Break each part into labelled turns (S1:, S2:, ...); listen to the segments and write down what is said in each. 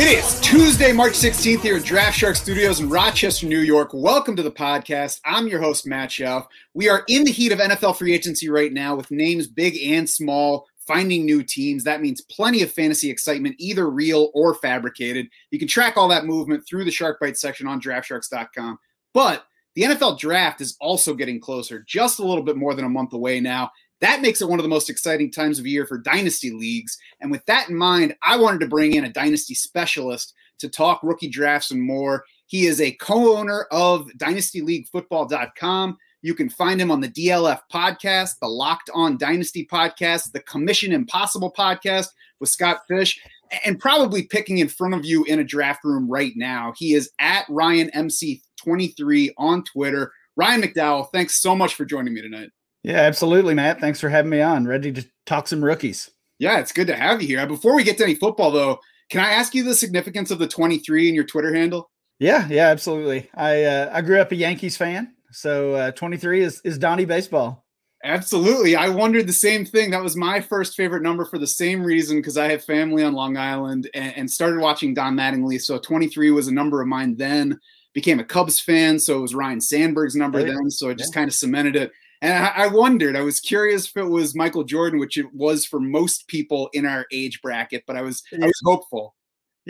S1: It is Tuesday, March 16th here at Draft Shark Studios in Rochester, New York. Welcome to the podcast. I'm your host, Matt Schauf. We are in the heat of NFL free agency right now with names big and small finding new teams. That means plenty of fantasy excitement, either real or fabricated. You can track all that movement through the Shark Bite section on draftsharks.com. But the NFL draft is also getting closer, just a little bit more than a month away now. That makes it one of the most exciting times of year for dynasty leagues. And with that in mind, I wanted to bring in a dynasty specialist to talk rookie drafts and more. He is a co owner of dynastyleaguefootball.com. You can find him on the DLF podcast, the Locked On Dynasty podcast, the Commission Impossible podcast with Scott Fish, and probably picking in front of you in a draft room right now. He is at Ryan MC23 on Twitter. Ryan McDowell, thanks so much for joining me tonight.
S2: Yeah, absolutely, Matt. Thanks for having me on. Ready to talk some rookies.
S1: Yeah, it's good to have you here. Before we get to any football, though, can I ask you the significance of the 23 in your Twitter handle?
S2: Yeah, yeah, absolutely. I uh, I grew up a Yankees fan, so uh, 23 is is Donnie baseball.
S1: Absolutely. I wondered the same thing. That was my first favorite number for the same reason because I have family on Long Island and, and, started watching Don Mattingly. So 23 was a number of mine then. Became a Cubs fan, so it was Ryne Sandberg's number then. So it just
S2: Yeah.
S1: kind of cemented it. And I, I wondered, I was curious if it was Michael Jordan, which it was for most people in our age bracket, but I was I was hopeful.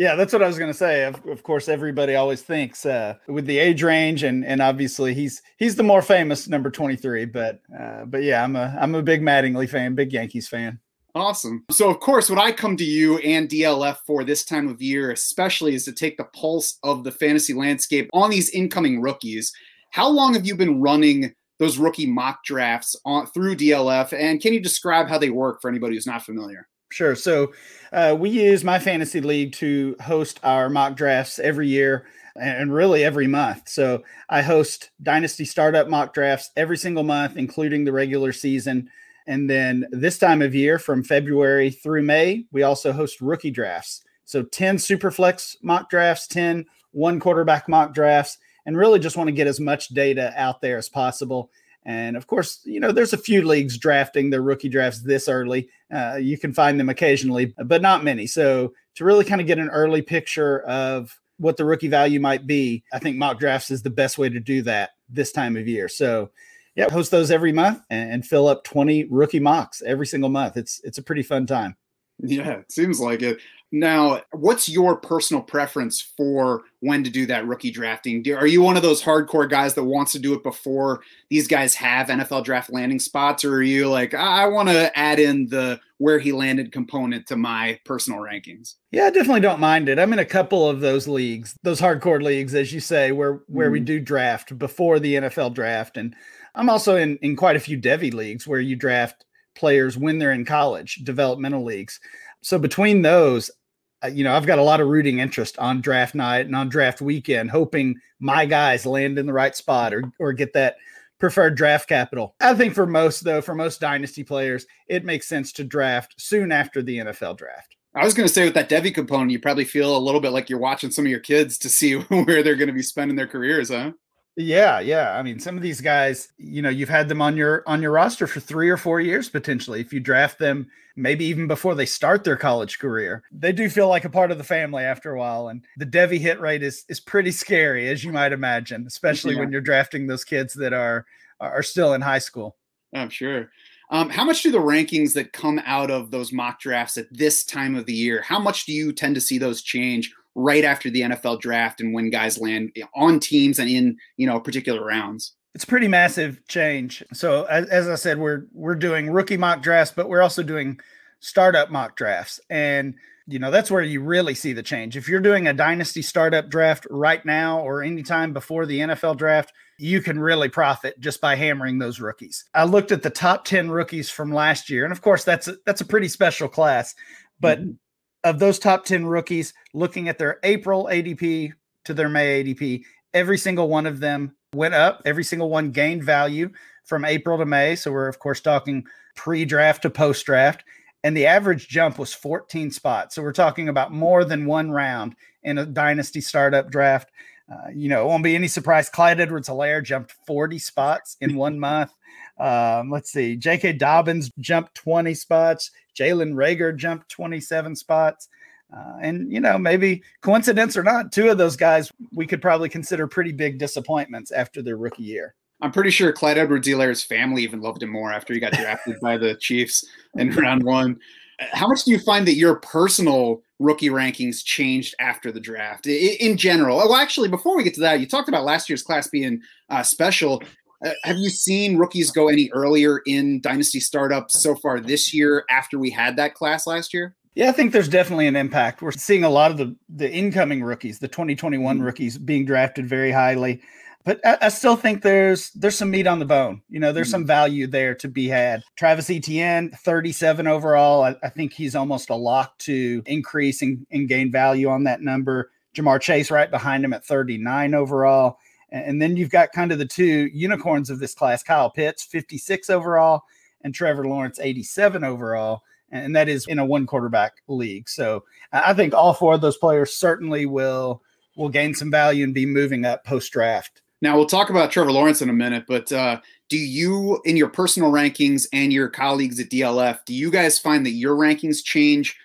S2: Yeah, that's what I was going to say. Of, of course, everybody always thinks uh, with the age range, and and obviously he's he's the more famous number 23. But uh, but yeah, I'm a I'm a big Mattingly fan, big Yankees fan.
S1: Awesome. So, of course, what I come to you and DLF for this time of year, especially, is to take the pulse of the fantasy landscape on these incoming rookies. How long have you been running those rookie mock drafts on through DLF? And can you describe how they work for anybody who's not familiar?
S2: Sure. So uh, we use my fantasy league to host our mock drafts every year and really every month. So I host dynasty startup mock drafts every single month, including the regular season. And then this time of year, from February through May, we also host rookie drafts. So 10 superflex mock drafts, 10 one quarterback mock drafts, and really just want to get as much data out there as possible. And of course, you know, there's a few leagues drafting their rookie drafts this early. Uh, you can find them occasionally, but not many. So to really kind of get an early picture of what the rookie value might be, I think mock drafts is the best way to do that this time of year. So yeah, host those every month and, fill up 20 rookie mocks every single month. It's it's a pretty fun time.
S1: Yeah, it seems like it. Now, what's your personal preference for when to do that rookie drafting? Are you one of those hardcore guys that wants to do it before these guys have NFL draft landing spots, or are you like, I, I want to add in the where he landed component to my personal rankings?
S2: Yeah, I definitely don't mind it. I'm in a couple of those leagues, those hardcore leagues, as you say, where where we
S1: Mhm.
S2: do draft before the NFL draft, and I'm also in in quite a few Devy leagues where you draft players when they're in college, developmental leagues. So between those, uh, you know, I've got a lot of rooting interest on draft night and on draft weekend, hoping my guys land in the right spot or or get that preferred draft capital. I think for most though, for most dynasty players, it makes sense to draft soon after the NFL draft.
S1: I was going to say with that Devy component, you probably feel a little bit like you're watching some of your kids to see where they're going to be spending their careers, huh?
S2: Yeah, yeah. I mean, some of these guys, you know, you've had them on your on your roster for 3 or 4 years potentially. If you draft them maybe even before they start their college career. They do feel like a part of the family after a while and the Devy hit rate is is pretty scary as you might imagine, especially
S1: Yeah.
S2: when you're drafting those kids that are are still in high school.
S1: I'm sure. Um, how much do the rankings that come out of those mock drafts at this time of the year? How much do you tend to see those change right after the NFL draft and when guys land on teams and in you know particular rounds?
S2: It's a pretty massive change. So as, as I said, we're we're doing rookie mock drafts, but we're also doing startup mock drafts, and you know that's where you really see the change. If you're doing a dynasty startup draft right now or anytime before the NFL draft, you can really profit just by hammering those rookies. I looked at the top ten rookies from last year, and of course that's a, that's a pretty special class, but mm-hmm. Of those top 10 rookies, looking at their April ADP to their May ADP, every single one of them went up. Every single one gained value from April to May. So we're, of course, talking pre draft to post draft. And the average jump was 14 spots. So we're talking about more than one round in a dynasty startup draft. Uh, you know, it won't be any surprise. Clyde Edwards Helaire jumped 40 spots in one month. Um, let's see. J.K. Dobbins jumped 20 spots. Jalen Reagor jumped 27 spots. Uh, and, you know, maybe coincidence or not, two of those guys we could probably consider pretty big disappointments after their rookie year.
S1: I'm pretty sure Clyde Edwards Helaire's family even loved him more after he got drafted by the Chiefs in round one. How much do you find that your personal rookie rankings changed after the draft in, general? Well, actually, before we get to that, you talked about last year's class being uh, special. Uh, have you seen rookies go any earlier in dynasty startups so far this year after we had that class last year?
S2: Yeah, I think there's definitely an impact. We're seeing a lot of the the incoming rookies, the 2021 mm-hmm. rookies, being drafted very highly but I, I, still think there's there's some meat on the bone. You know, there's mm-hmm. some value there to be had. Travis Etienne, 37 overall. I, I think he's almost a lock to increase and, and, gain value on that number. Ja'Marr Chase right behind him at 39 overall. And, then you've got kind of the two unicorns of this class, Kyle Pitts, 56 overall, and Trevor Lawrence, 87 overall and that is in a one quarterback league. So I think all four of those players certainly will will gain some value and be moving up post draft.
S1: Now we'll talk about Trevor Lawrence in a minute, but uh, do you, in your personal rankings and your colleagues at DLF, do you guys find that your rankings change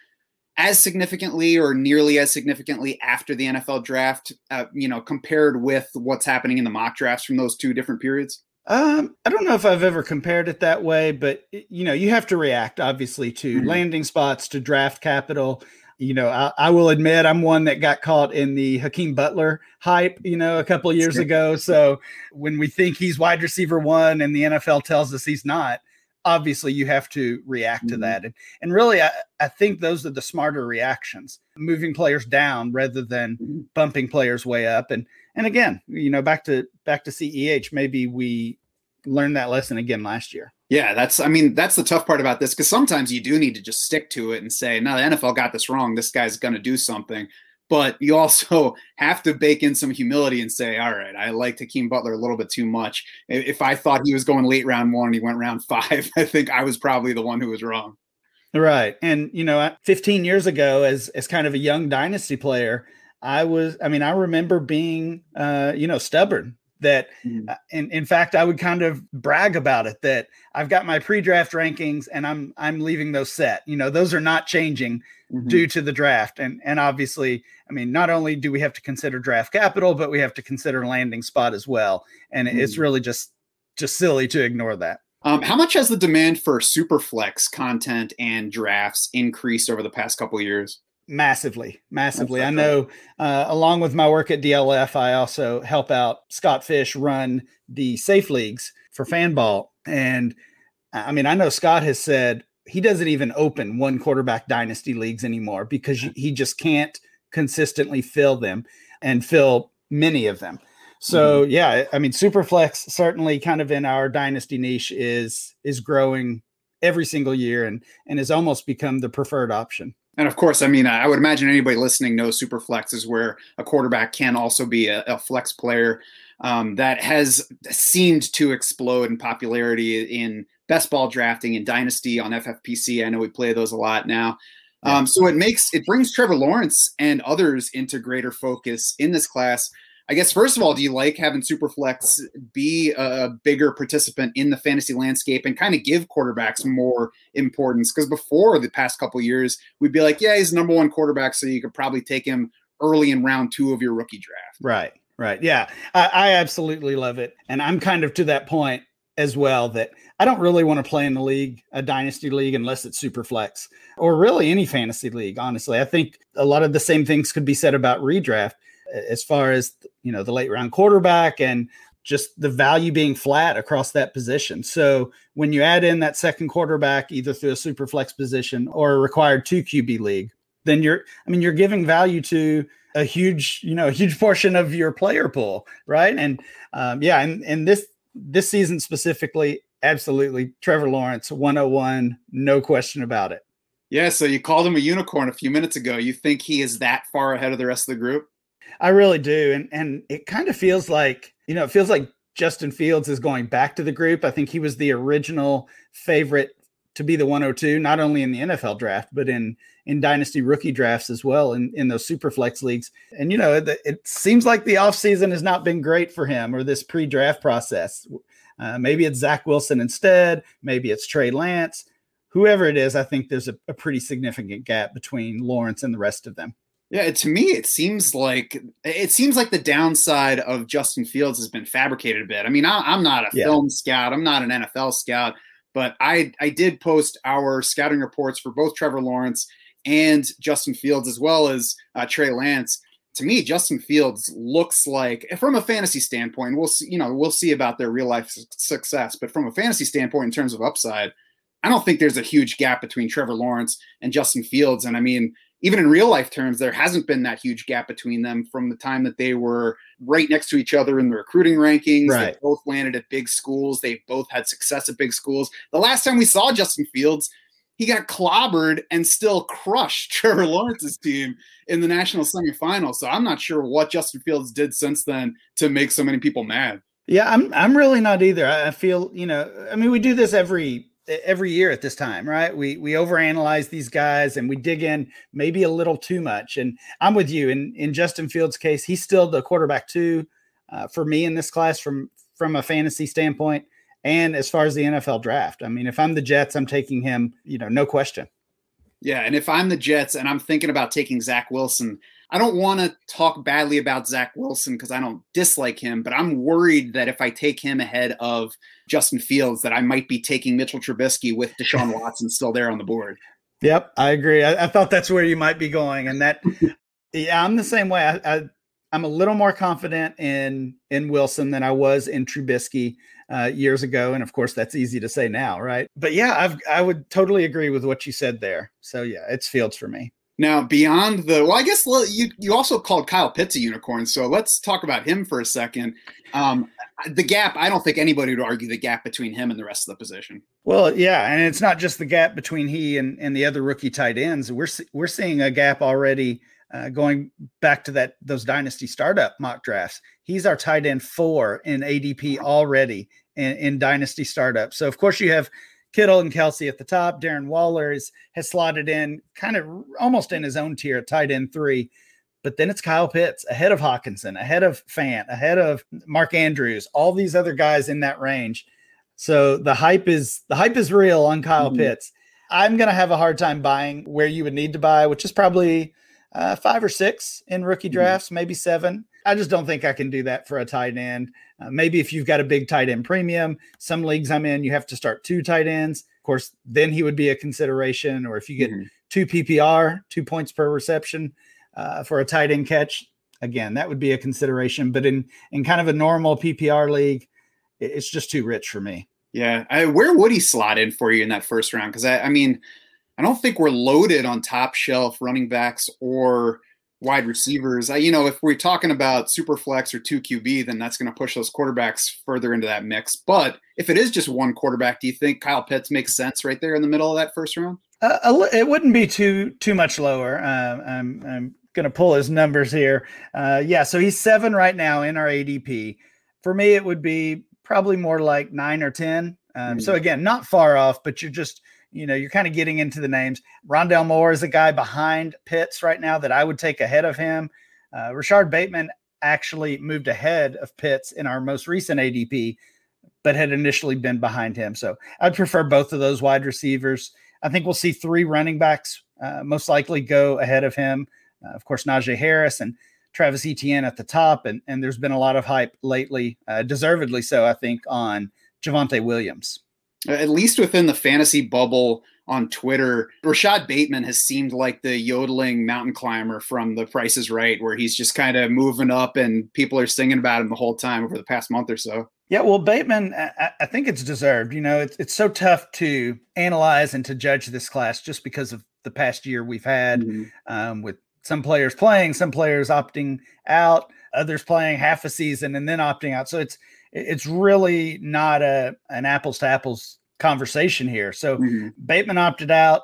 S1: as significantly or nearly as significantly after the NFL draft? Uh, you know, compared with what's happening in the mock drafts from those two different periods.
S2: Um, I don't know if I've ever compared it that way, but you know, you have to react obviously to mm-hmm. landing spots, to draft capital you know, I, I, will admit I'm one that got caught in the Hakeem Butler hype, you know, a couple years ago. So when we think he's wide receiver one and the NFL tells us he's not, obviously you have to react mm-hmm. to that. And, and really, I, I think those are the smarter reactions, moving players down rather than mm-hmm. bumping players way up. And and again, you know, back to back to CEH, maybe we learned that lesson again last year.
S1: Yeah, that's I mean, that's the tough part about this because sometimes you do need to just stick to it and say, no, the NFL got this wrong. This guy's gonna do something. But you also have to bake in some humility and say, all right, I like Hakeem Butler a little bit too much. If I thought he was going late round one, and he went round five, I think I was probably the one who was wrong.
S2: Right. And you know, 15 years ago, as as kind of a young dynasty player, I was, I mean, I remember being uh, you know, stubborn that mm-hmm. Uh, in, in fact i would kind of brag about it that i've got my pre-draft rankings and i'm i'm leaving those set you know those are not changing mm-hmm. due to the draft and and obviously i mean not only do we have to consider draft capital but we have to consider landing spot as well and mm-hmm. it's really just just silly to ignore that
S1: um, how much has the demand for superflex content and drafts increased over the past couple years
S2: massively massively. I know uh, along with my work at dlf i also help out scott fish run the safe leagues for fanball. And i mean i know scott has said he doesn't even open one quarterback dynasty leagues anymore because he just can't consistently fill them and fill many of them. So mm-hmm. yeah i mean superflex certainly kind of in our dynasty niche is is growing every single year and and has almost become the preferred option
S1: and of course, I mean, I would imagine anybody listening knows super flex is where a quarterback can also be a, a flex player um, that has seemed to explode in popularity in best ball drafting and dynasty on FFPC. I know we play those a lot now. Um, so it makes it brings Trevor Lawrence and others into greater focus in this class I guess first of all, do you like having Superflex be a bigger participant in the fantasy landscape and kind of give quarterbacks more importance? Because before the past couple years, we'd be like, yeah, he's number one quarterback, so you could probably take him early in round two of your rookie draft.
S2: Right, right, yeah, I, I absolutely love it, and I'm kind of to that point as well that I don't really want to play in the league, a dynasty league, unless it's super flex or really any fantasy league. Honestly, I think a lot of the same things could be said about redraft as far as you know the late round quarterback and just the value being flat across that position. So when you add in that second quarterback, either through a super flex position or a required two QB league, then you're, I mean, you're giving value to a huge, you know, a huge portion of your player pool, right? And um, yeah, and, and this this season specifically, absolutely, Trevor Lawrence, 101, no question about it.
S1: Yeah, so you called him a unicorn a few minutes ago. You think he is that far ahead of the rest of the group?
S2: I really do. And and it kind of feels like, you know, it feels like Justin Fields is going back to the group. I think he was the original favorite to be the 102, not only in the NFL draft, but in in dynasty rookie drafts as well in, in those super flex leagues. And you know, it, it seems like the offseason has not been great for him or this pre-draft process. Uh, maybe it's Zach Wilson instead, maybe it's Trey Lance. Whoever it is, I think there's a, a pretty significant gap between Lawrence and the rest of them.
S1: Yeah, to me, it seems like it seems like the downside of Justin Fields has been fabricated a bit. I mean, I, am not a yeah. film scout, I'm not an NFL scout, but I I did post our scouting reports for both Trevor Lawrence and Justin Fields as well as uh, Trey Lance. To me, Justin Fields looks like, from a fantasy standpoint, we'll see. You know, we'll see about their real life success, but from a fantasy standpoint, in terms of upside, I don't think there's a huge gap between Trevor Lawrence and Justin Fields. And I mean, even in real life terms, there hasn't been that huge gap between them from the time that they were right next to each other in the recruiting rankings. Right. They both landed at big schools. They both had success at big schools. The last time we saw Justin Fields, he got clobbered and still crushed Trevor Lawrence's team in the national semifinal. So I'm not sure what Justin Fields did since then to make so many people mad.
S2: Yeah, I'm I'm really not either. I feel, you know, I mean, we do this every every year at this time, right? We we overanalyze these guys and we dig in maybe a little too much. And I'm with you. In in Justin Fields' case, he's still the quarterback two uh, for me in this class from from a fantasy standpoint. And as far as the NFL draft, I mean, if I'm the Jets, I'm taking him. You know, no question.
S1: Yeah, and if I'm the Jets and I'm thinking about taking Zach Wilson, I don't want to talk badly about Zach Wilson because I don't dislike him, but I'm worried that if I take him ahead of Justin Fields, that I might be taking Mitchell Trubisky with Deshaun Watson still there on the board.
S2: Yep, I agree. I, I, thought that's where you might be going, and that, yeah, I'm the same way. I, I, am a little more confident in in Wilson than I was in Trubisky uh, years ago, and of course that's easy to say now, right? But yeah, I've I would totally agree with what you said there. So yeah, it's Fields for me.
S1: Now, beyond the well, I guess you you also called Kyle Pitts a unicorn, so let's talk about him for a second. Um, the gap, I don't think anybody would argue the gap between him and the rest of the position.
S2: Well, yeah, and it's not just the gap between he and, and the other rookie tight ends. We're we're seeing a gap already uh, going back to that those dynasty startup mock drafts. He's our tight end four in ADP already in, in dynasty startup. So of course you have Kittle and Kelsey at the top. Darren Waller is, has slotted in kind of almost in his own tier, tight end three. But then it's Kyle Pitts ahead of Hockenson, ahead of Fant, ahead of Mark Andrews, all these other guys in that range. So the hype is the hype is real on Kyle mm-hmm. Pitts. I'm going to have a hard time buying where you would need to buy, which is probably uh, five or six in rookie mm-hmm. drafts, mm-hmm. maybe seven. I just don't think I can do that for a tight end. Uh, maybe if you've got a big tight end premium, some leagues I'm in, you have to start two tight ends. Of course, then he would be a consideration. Or if you get mm-hmm. two PPR, two points per reception uh, for a tight end catch, again, that would be a consideration. But in in kind of a normal PPR league, it's just too rich for me.
S1: Yeah, I, where would he slot in for you in that first round? Because I, I mean, I don't think we're loaded on top shelf running backs or wide receivers. I, you know, if we're talking about super flex or two QB, then that's going to push those quarterbacks further into that mix. But if it is just one quarterback, do you think Kyle Pitts makes sense right there in the middle of that first round?
S2: Uh, it wouldn't be too too much lower. Uh, I'm, I'm going to pull his numbers here. Uh, yeah, so he's seven right now in our ADP. For me, it would be probably more like nine or ten. Um, mm. So again, not far off, but you're just you know, you're kind of getting into the names. Rondale Moore is a guy behind Pitts right now that I would take ahead of him. Uh, Rashod Bateman actually moved ahead of Pitts in our most recent ADP, but had initially been behind him. So I'd prefer both of those wide receivers. I think we'll see three running backs uh, most likely go ahead of him. Uh, of course, Najee Harris and Travis Etienne at the top. And, and there's been a lot of hype lately, uh, deservedly so, I think, on Javonte Williams
S1: at least within the fantasy bubble on Twitter, Rashod Bateman has seemed like the yodeling mountain climber from The Price is Right, where he's just kind of moving up and people are singing about him the whole time over the past month or so.
S2: Yeah, well, Bateman, I, I think it's deserved. You know, it's, it's so tough to analyze and to judge this class just because of the past year we've had mm-hmm. um, with some players playing, some players opting out, others playing half a season and then opting out. So it's it's really not a an apples to apples conversation here. So mm-hmm. Bateman opted out,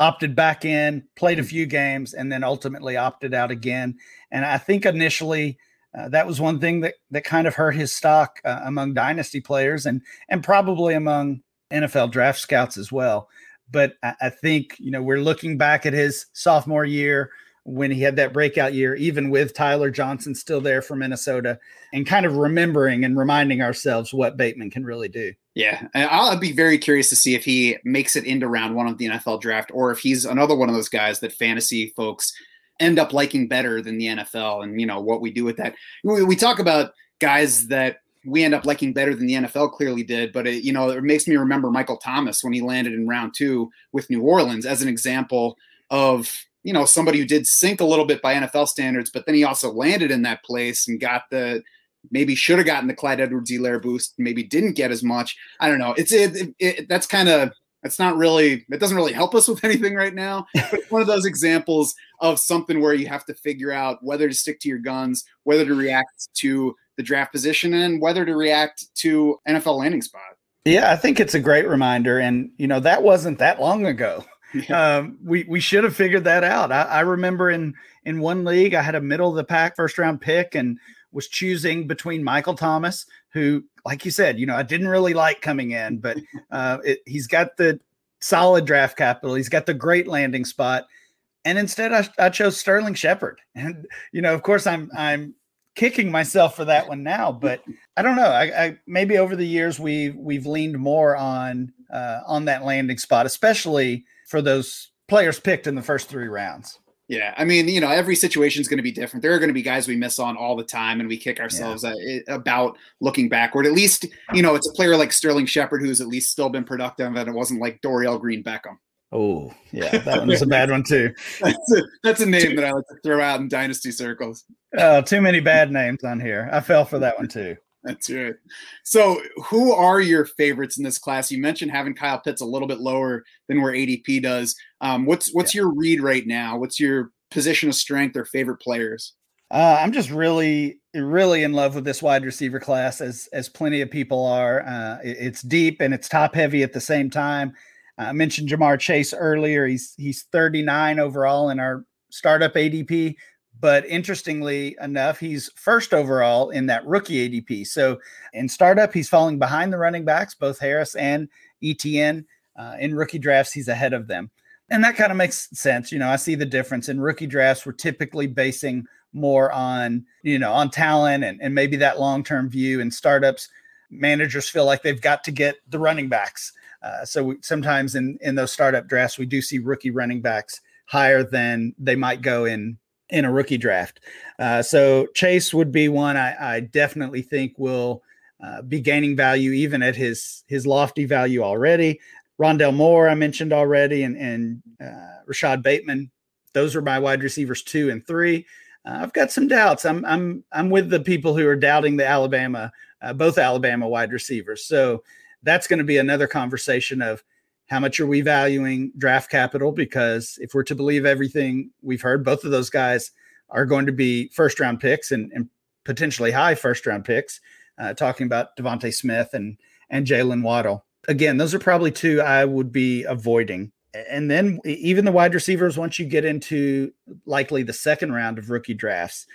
S2: opted back in, played a mm-hmm. few games, and then ultimately opted out again. And I think initially uh, that was one thing that that kind of hurt his stock uh, among dynasty players and and probably among NFL draft scouts as well. but I, I think you know we're looking back at his sophomore year when he had that breakout year, even with Tyler Johnson still there for Minnesota, and kind of remembering and reminding ourselves what Bateman can really do.
S1: Yeah, I'll be very curious to see if he makes it into round one of the NFL draft, or if he's another one of those guys that fantasy folks end up liking better than the NFL. And you know what we do with that. We, talk about guys that we end up liking better than the NFL clearly did. But it, you know, it makes me remember Michael Thomas when he landed in round two with New Orleans as an example of you know somebody who did sink a little bit by NFL standards, but then he also landed in that place and got the maybe should have gotten the Clyde Edwards-Helaire boost, maybe didn't get as much. I don't know. It's it, it, it that's kind of that's not really it doesn't really help us with anything right now. But it's one of those examples of something where you have to figure out whether to stick to your guns, whether to react to the draft position, and whether to react to NFL landing spot.
S2: Yeah, I think it's a great reminder, and you know that wasn't that long ago. Yeah. Um, we we should have figured that out. I, I remember in in one league, I had a middle of the pack first round pick, and was choosing between Michael Thomas, who, like you said, you know, I didn't really like coming in, but uh, it, he's got the solid draft capital. He's got the great landing spot. And instead, I, I chose Sterling Shepard. And, you know, of course, I'm, I'm, kicking myself for that one now but i don't know I, I, maybe over the years we've we've leaned more on uh, on that landing spot especially for those players picked in the first three rounds
S1: yeah, I mean, you know, every situation is going to be different. There are going to be guys we miss on all the time, and we kick ourselves yeah. about looking backward. At least, you know, it's a player like Sterling Shepard who's at least still been productive, and it wasn't like Dorial Green Beckham.
S2: Oh, yeah, that one was a bad one too.
S1: that's, a, that's a name that I like to throw out in dynasty circles.
S2: Oh, too many bad names on here. I fell for that one too.
S1: That's right. So, who are your favorites in this class? You mentioned having Kyle Pitts a little bit lower than where ADP does. Um, what's what's yeah. your read right now? What's your position of strength or favorite players?
S2: Uh, I'm just really, really in love with this wide receiver class, as as plenty of people are. Uh, it, it's deep and it's top heavy at the same time. I mentioned Ja'Marr Chase earlier. He's he's 39 overall in our startup ADP. But interestingly enough, he's first overall in that rookie ADP. So in startup, he's falling behind the running backs, both Harris and Etienne. Uh, in rookie drafts, he's ahead of them. And that kind of makes sense. You know, I see the difference in rookie drafts. We're typically basing more on, you know, on talent and, and maybe that long term view. In startups, managers feel like they've got to get the running backs. Uh, so we, sometimes in in those startup drafts, we do see rookie running backs higher than they might go in in a rookie draft. Uh, so Chase would be one I, I definitely think will uh, be gaining value even at his his lofty value already. Rondale Moore I mentioned already, and and uh, Rashod Bateman. Those are my wide receivers two and three. Uh, I've got some doubts. I'm I'm I'm with the people who are doubting the Alabama, uh, both Alabama wide receivers. So that's going to be another conversation of how much are we valuing draft capital? Because if we're to believe everything we've heard, both of those guys are going to be first round picks and, and potentially high first round picks. Uh, talking about DeVonta Smith and and Jaylen Waddle. Again, those are probably two I would be avoiding. And then even the wide receivers, once you get into likely the second round of rookie drafts,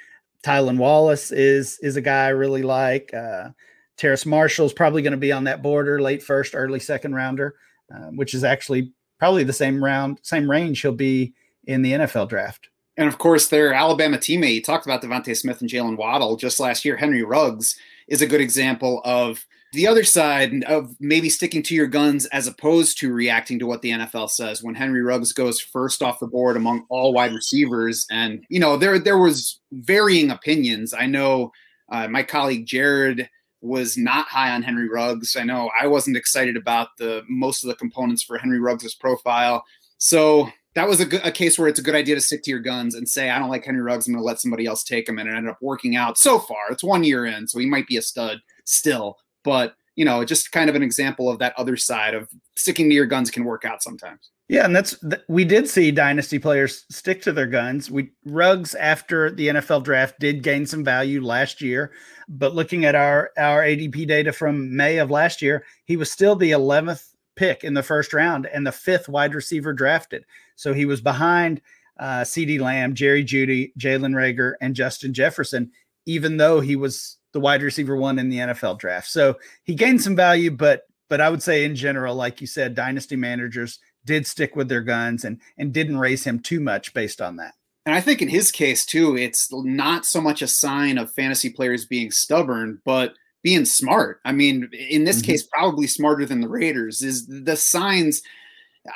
S2: Tylan Wallace is is a guy I really like. Uh, Terrace Marshall is probably going to be on that border, late first, early second rounder. Uh, which is actually probably the same round, same range he'll be in the NFL draft.
S1: And of course, their Alabama teammate, you talked about DeVonta Smith and Jaylen Waddle just last year. Henry Ruggs is a good example of the other side of maybe sticking to your guns as opposed to reacting to what the NFL says when Henry Ruggs goes first off the board among all wide receivers. And, you know, there, there was varying opinions. I know uh, my colleague Jared was not high on Henry Ruggs. I know I wasn't excited about the most of the components for Henry Ruggs' profile. So that was a, a case where it's a good idea to stick to your guns and say, I don't like Henry Ruggs. I'm going to let somebody else take him. And it ended up working out so far. It's one year in, so he might be a stud still. But, you know, just kind of an example of that other side of sticking to your guns can work out sometimes.
S2: Yeah, and that's we did see dynasty players stick to their guns. We Ruggs after the NFL draft did gain some value last year, but looking at our our ADP data from May of last year, he was still the 11th pick in the first round and the fifth wide receiver drafted. So he was behind uh, CeeDee Lamb, Jerry Jeudy, Jalen Reagor, and Justin Jefferson, even though he was the wide receiver one in the NFL draft. So he gained some value, but but I would say in general, like you said, dynasty managers did stick with their guns and and didn't raise him too much based on that.
S1: And I think in his case too, it's not so much a sign of fantasy players being stubborn, but being smart. I mean, in this mm-hmm. case, probably smarter than the Raiders is the signs.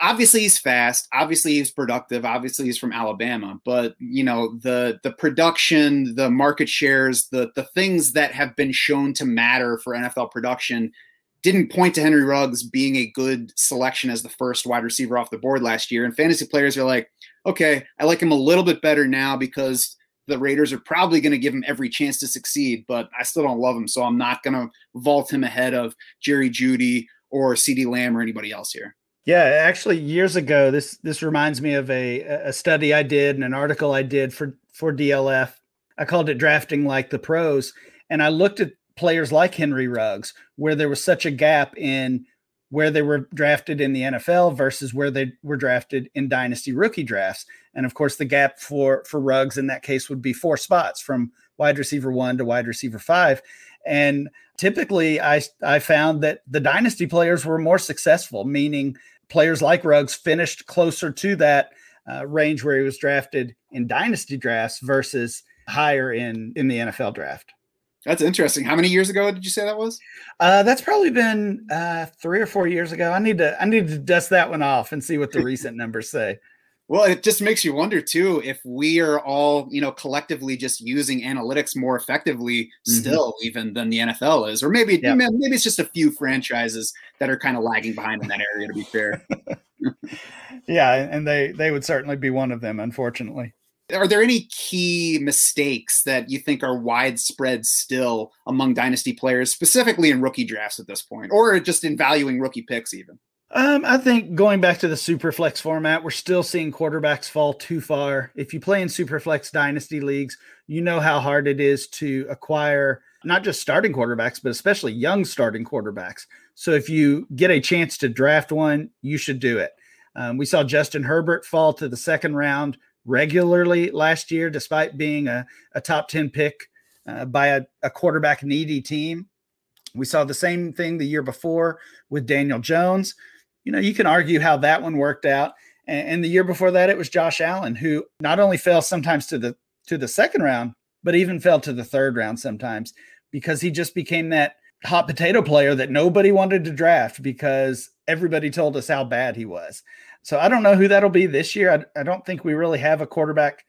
S1: Obviously, he's fast. Obviously, he's productive. Obviously, he's from Alabama. But you know, the the production, the market shares, the the things that have been shown to matter for NFL production didn't point to Henry Ruggs being a good selection as the first wide receiver off the board last year. And fantasy players are like, okay, I like him a little bit better now because the Raiders are probably going to give him every chance to succeed, but I still don't love him. So I'm not going to vault him ahead of Jerry Jeudy or CeeDee Lamb or anybody else here.
S2: Yeah, actually, years ago, this this reminds me of a a study I did and an article I did for for DLF. I called it drafting like the pros, and I looked at players like Henry Ruggs, where there was such a gap in where they were drafted in the NFL versus where they were drafted in dynasty rookie drafts. And of course, the gap for for Ruggs in that case would be four spots from wide receiver one to wide receiver five. And typically, I I found that the dynasty players were more successful, meaning players like Ruggs finished closer to that uh, range where he was drafted in dynasty drafts versus higher in in the NFL draft.
S1: That's interesting. How many years ago did you say that was?
S2: Uh, that's probably been uh, three or four years ago. I need to I need to dust that one off and see what the recent numbers say.
S1: Well, it just makes you wonder too if we are all, you know, collectively just using analytics more effectively mm-hmm. still even than the NFL is, or maybe yeah. maybe it's just a few franchises that are kind of lagging behind in that area. To be fair.
S2: yeah, and they they would certainly be one of them, unfortunately.
S1: Are there any key mistakes that you think are widespread still among dynasty players, specifically in rookie drafts at this point, or just in valuing rookie picks even?
S2: Um, I think going back to the superflex format, we're still seeing quarterbacks fall too far. If you play in superflex dynasty leagues, you know how hard it is to acquire not just starting quarterbacks, but especially young starting quarterbacks. So if you get a chance to draft one, you should do it. Um, we saw Justin Herbert fall to the second round regularly last year, despite being a, a top 10 pick uh, by a, a quarterback needy team. We saw the same thing the year before with Daniel Jones. You know, you can argue how that one worked out. And, and the year before that, it was Josh Allen, who not only fell sometimes to the to the second round, but even fell to the third round sometimes because he just became that hot potato player that nobody wanted to draft because everybody told us how bad he was. So I don't know who that'll be this year. I, I don't think we really have a quarterback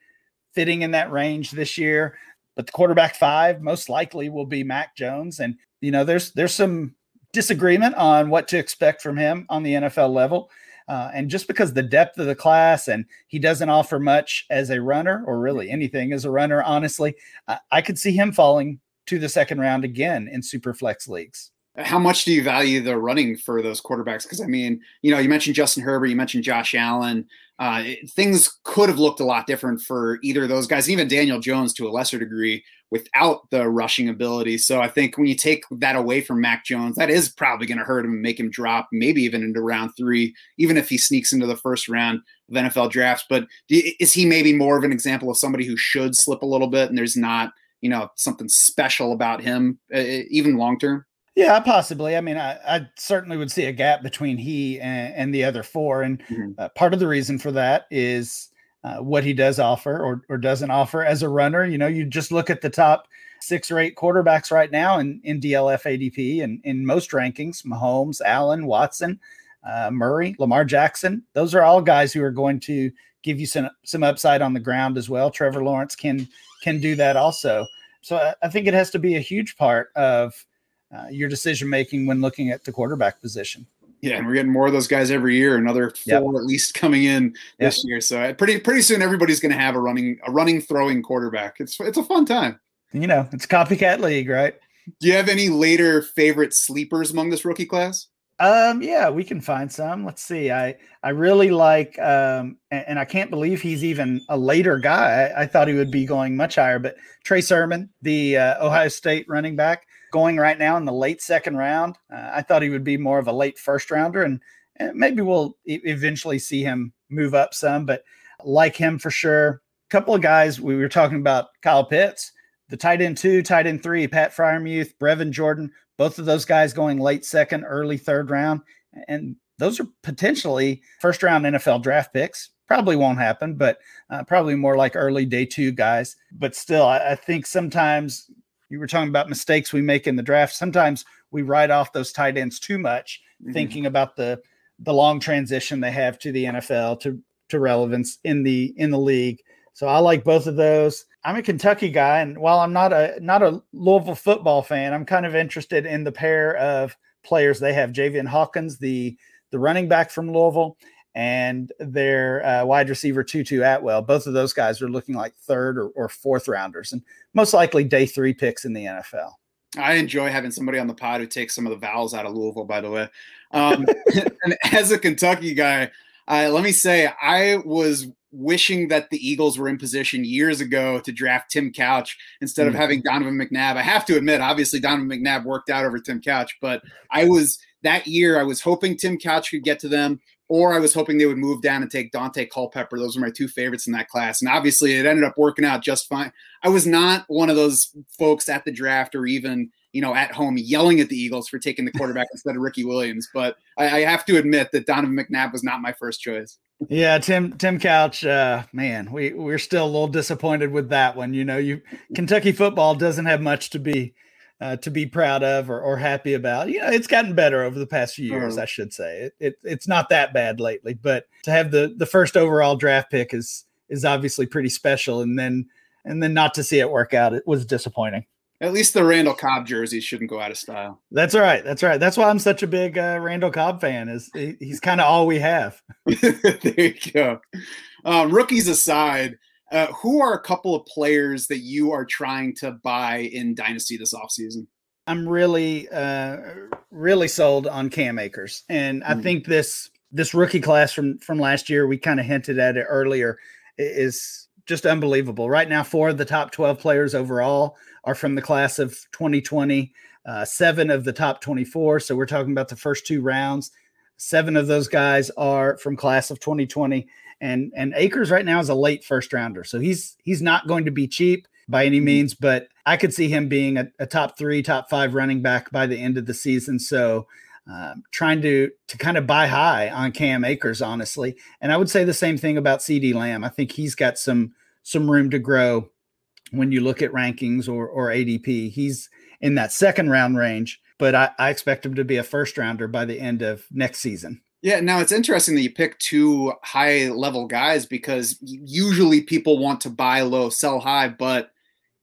S2: fitting in that range this year. But the quarterback five most likely will be Mac Jones, and you know there's there's some disagreement on what to expect from him on the NFL level. Uh, and just because the depth of the class and he doesn't offer much as a runner or really anything as a runner, honestly, I, I could see him falling to the second round again in super flex leagues.
S1: How much do you value the running for those quarterbacks? Because I mean, you know, you mentioned Justin Herbert, you mentioned Josh Allen. Uh, things could have looked a lot different for either of those guys, even Daniel Jones to a lesser degree, without the rushing ability. So I think when you take that away from Mac Jones, that is probably going to hurt him and make him drop, maybe even into round three, even if he sneaks into the first round of NFL drafts. But is he maybe more of an example of somebody who should slip a little bit, and there's not, you know, something special about him, uh, even long term?
S2: Yeah, possibly. I mean, I, I, certainly would see a gap between he and, and the other four, and mm-hmm. uh, part of the reason for that is uh, what he does offer or, or doesn't offer as a runner. You know, you just look at the top six or eight quarterbacks right now in, in DLF ADP and in most rankings: Mahomes, Allen, Watson, uh, Murray, Lamar Jackson. Those are all guys who are going to give you some some upside on the ground as well. Trevor Lawrence can can do that also. So I, I think it has to be a huge part of uh, your decision making when looking at the quarterback position.
S1: Yeah, and we're getting more of those guys every year. Another four yep. at least coming in this yep. year. So uh, pretty pretty soon everybody's going to have a running a running throwing quarterback. It's it's a fun time.
S2: You know, it's copycat league, right?
S1: Do you have any later favorite sleepers among this rookie class?
S2: Um, yeah, we can find some. Let's see. I I really like, um, and, and I can't believe he's even a later guy. I, I, thought he would be going much higher, but Trey Sermon, the uh, Ohio State running back, going right now in the late second round. Uh, I thought he would be more of a late first rounder, and, and maybe we'll e- eventually see him move up some. But like him for sure. A couple of guys we were talking about Kyle Pitts, the tight end two, tight end three, Pat Freiermuth, Brevin Jordan, both of those guys going late second, early third round, and those are potentially first round NFL draft picks. Probably won't happen, but uh, probably more like early day two guys. But still, I, I think sometimes you were talking about mistakes we make in the draft. Sometimes we write off those tight ends too much, mm-hmm. thinking about the the long transition they have to the NFL to to relevance in the in the league. So I like both of those. I'm a Kentucky guy, and while I'm not a not a Louisville football fan, I'm kind of interested in the pair of players they have: Javian Hawkins, the the running back from Louisville, and their uh, wide receiver Tutu Atwell. Both of those guys are looking like third or, or fourth rounders, and most likely day three picks in the NFL.
S1: I enjoy having somebody on the pod who takes some of the vowels out of Louisville. By the way, um, and as a Kentucky guy, uh, let me say I was wishing that the Eagles were in position years ago to draft Tim Couch instead of mm. having Donovan McNabb. I have to admit, obviously Donovan McNabb worked out over Tim Couch, but I was that year I was hoping Tim Couch could get to them, or I was hoping they would move down and take Daunte Culpepper. Those were my two favorites in that class, and obviously it ended up working out just fine. I was not one of those folks at the draft or even you know, at home yelling at the Eagles for taking the quarterback instead of Ricky Williams. But I, I, have to admit that Donovan McNabb was not my first choice.
S2: Yeah, Tim Tim Couch, uh, man, we we're still a little disappointed with that one. You know, you Kentucky football doesn't have much to be uh, to be proud of or, or happy about. You know, it's gotten better over the past few years, oh. I should say. It, it, it's not that bad lately, but to have the the first overall draft pick is is obviously pretty special, and then and then not to see it work out, it was disappointing.
S1: At least the Randall Cobb jerseys shouldn't go out of style.
S2: That's right. That's right. That's why I'm such a big uh, Randall Cobb fan. Is he's kind of all we have.
S1: there you go. Um, rookies aside, uh, who are a couple of players that you are trying to buy in Dynasty this offseason?
S2: I'm really, uh, really sold on Cam Akers, and I mm. think this this rookie class from from last year, we kind of hinted at it earlier, is just unbelievable. Right now, four of the top 12 players overall are from the class of 2020, uh, seven of the top 24. So we're talking about the first two rounds. Seven of those guys are from class of 2020. And and Akers right now is a late first rounder. So he's he's not going to be cheap by any mm-hmm. means, but I could see him being a, a top three, top five running back by the end of the season. So um, trying to to kind of buy high on Cam Akers, honestly. And I would say the same thing about CeeDee Lamb. I think he's got some some room to grow when you look at rankings or, or ADP. He's in that second round range, but I, I expect him to be a first rounder by the end of next season.
S1: Yeah, now it's interesting that you pick two high level guys because usually people want to buy low, sell high. But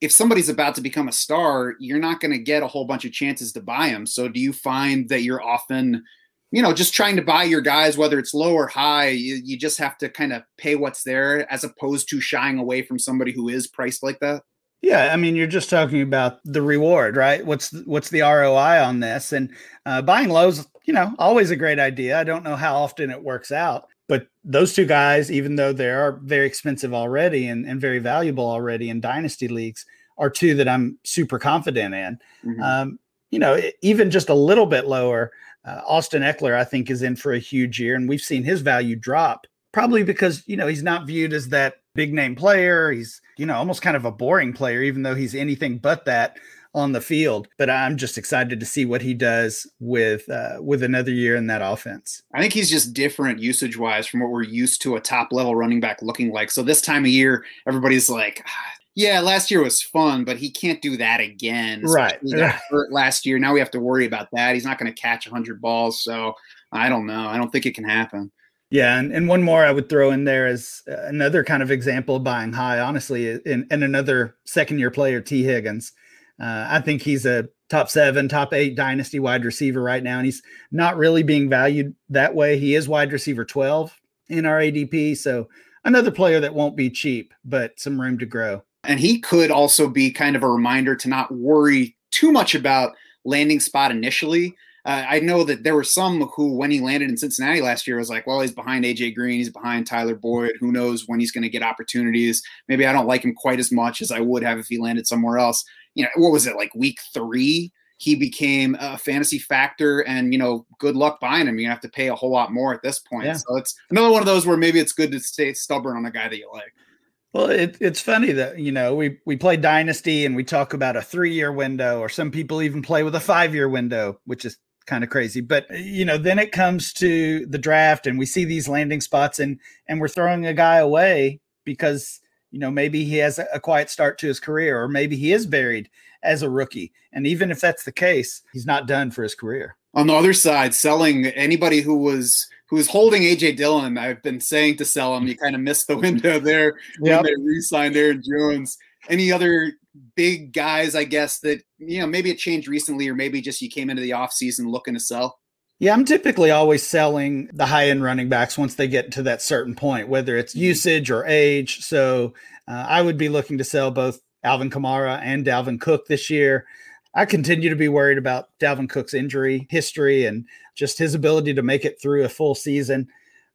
S1: if somebody's about to become a star, you're not going to get a whole bunch of chances to buy them. So do you find that you're often you know, just trying to buy your guys, whether it's low or high, you, you just have to kind of pay what's there as opposed to shying away from somebody who is priced like that.
S2: Yeah, I mean, you're just talking about the reward, right? What's what's the ROI on this? And uh, buying lows, you know, always a great idea. I don't know how often it works out, but those two guys, even though they are very expensive already and, and very valuable already in dynasty leagues, are two that I'm super confident in. Mm-hmm. Um, you know, even just a little bit lower, uh, Austin Ekeler, I think, is in for a huge year, and we've seen his value drop probably because you know he's not viewed as that big name player. He's you know almost kind of a boring player, even though he's anything but that on the field. But I'm just excited to see what he does with uh, with another year in that offense.
S1: I think he's just different usage wise from what we're used to a top level running back looking like. So this time of year, everybody's like, ah, yeah, last year was fun, but he can't do that again.
S2: Right.
S1: He got hurt last year. Now we have to worry about that. He's not going to catch 100 balls. So I don't know. I don't think it can happen.
S2: Yeah, and, and one more I would throw in there is uh, another kind of example of buying high, honestly, in, in another second year player, Tee Higgins. Uh, I think he's a top seven, top eight dynasty wide receiver right now, and he's not really being valued that way. He is wide receiver 12 in our ADP. So another player that won't be cheap, but some room to grow.
S1: And he could also be kind of a reminder to not worry too much about landing spot initially. Uh, I know that there were some who, when he landed in Cincinnati last year, was like, well, he's behind AJ Green, he's behind Tyler Boyd. Who knows when he's going to get opportunities? Maybe I don't like him quite as much as I would have if he landed somewhere else. You know, what was it like week three? He became a fantasy factor, and you know, good luck buying him. You have to pay a whole lot more at this point. Yeah. So it's another one of those where maybe it's good to stay stubborn on a guy that you like.
S2: Well, it, it's funny that you know we we play Dynasty and we talk about a three year window, or some people even play with a five year window, which is kind of crazy. But you know, then it comes to the draft, and we see these landing spots, and and we're throwing a guy away because you know maybe he has a quiet start to his career, or maybe he is buried as a rookie. And even if that's the case, he's not done for his career.
S1: On the other side, selling anybody who was who was holding AJ Dillon, I've been saying to sell him. You kind of missed the window there yep. when they re-signed Aaron Jones. Any other big guys, I guess, that you know maybe it changed recently, or maybe just you came into the offseason looking to sell?
S2: Yeah, I'm typically always selling the high end running backs once they get to that certain point, whether it's mm-hmm. usage or age. So uh, I would be looking to sell both Alvin Kamara and Dalvin Cook this year. I continue to be worried about Dalvin Cook's injury history and just his ability to make it through a full season.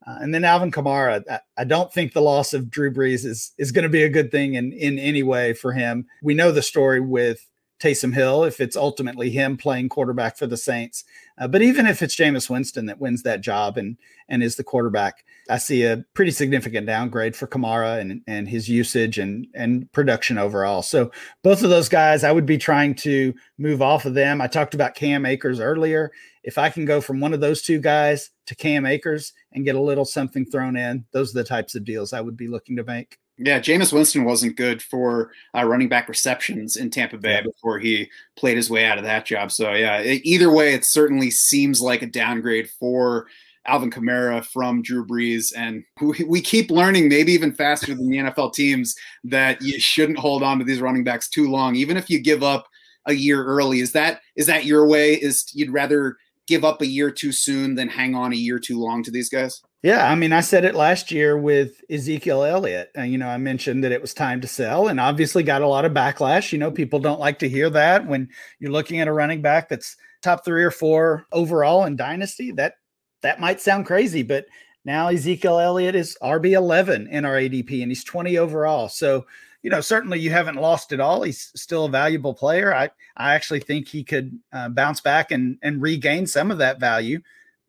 S2: Uh, and then Alvin Kamara, I, I, don't think the loss of Drew Brees is is going to be a good thing in in any way for him. We know the story with Taysom Hill if it's ultimately him playing quarterback for the Saints. Uh, but even if it's Jameis Winston that wins that job and and is the quarterback, I see a pretty significant downgrade for Kamara and and his usage and and production overall. So both of those guys, I would be trying to move off of them. I talked about Cam Akers earlier. If I can go from one of those two guys to Cam Akers and get a little something thrown in, those are the types of deals I would be looking to make.
S1: Yeah, Jameis Winston wasn't good for uh, running back receptions in Tampa Bay before he played his way out of that job. So yeah, it, either way, it certainly seems like a downgrade for Alvin Kamara from Drew Brees, and we, we keep learning, maybe even faster than the NFL teams, that you shouldn't hold on to these running backs too long, even if you give up a year early. Is that is that your way? Is you'd rather give up a year too soon than hang on a year too long to these guys?
S2: Yeah, I mean, I said it last year with Ezekiel Elliott. Uh, you know, I mentioned that it was time to sell, and obviously got a lot of backlash. You know, people don't like to hear that when you're looking at a running back that's top three or four overall in dynasty. That that might sound crazy, but now Ezekiel Elliott is RB 11 in our ADP, and he's 20 overall. So, you know, certainly you haven't lost it all. He's still a valuable player. I I actually think he could uh, bounce back and and regain some of that value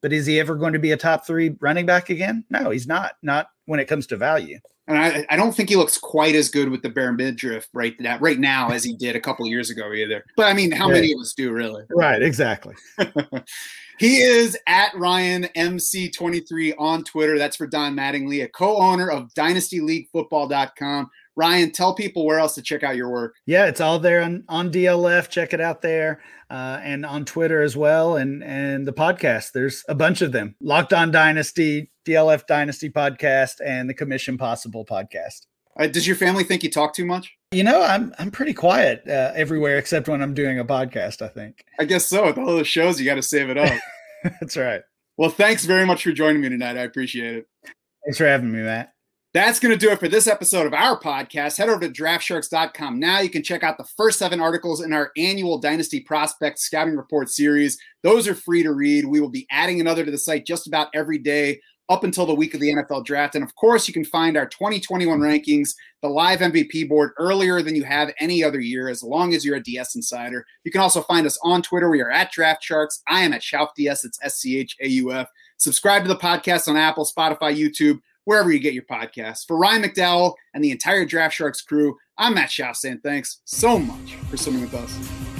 S2: but is he ever going to be a top three running back again? No, he's not. Not when it comes to value.
S1: And I, I don't think he looks quite as good with the bare midriff right that right now as he did a couple years ago either. But I mean, how many of us do really?
S2: Right, exactly.
S1: he is at Ryan MC23 on Twitter. That's for Don Mattingly, a co-owner of DynastyLeagueFootball.com. Ryan, tell people where else to check out your work.
S2: Yeah, it's all there on, on DLF. Check it out there. Uh, and on Twitter as well. And and the podcast. There's a bunch of them. Locked on Dynasty, DLF Dynasty podcast, and the Commission Possible podcast.
S1: Does your family think you talk too much?
S2: You know, I'm I'm pretty quiet uh, everywhere except when I'm doing a podcast. I think.
S1: I guess so. With all those shows, you got to save it up.
S2: That's right.
S1: Well, thanks very much for joining me tonight. I appreciate it.
S2: Thanks for having me, Matt.
S1: That's going to do it for this episode of our podcast. Head over to draftsharks.com now. You can check out the first seven articles in our annual Dynasty Prospect Scouting Report series. Those are free to read. We will be adding another to the site just about every day up until the week of the NFL draft. And of course, you can find our 2021 rankings, the live MVP board earlier than you have any other year, as long as you're a DS insider. You can also find us on Twitter. We are at Draft Sharks. I am at SchaufDS. It's S C H A U F. Subscribe to the podcast on Apple, Spotify, YouTube wherever you get your podcasts. For Ryan McDowell and the entire Draft Sharks crew, I'm Matt Schauf saying thanks so much for swimming with us.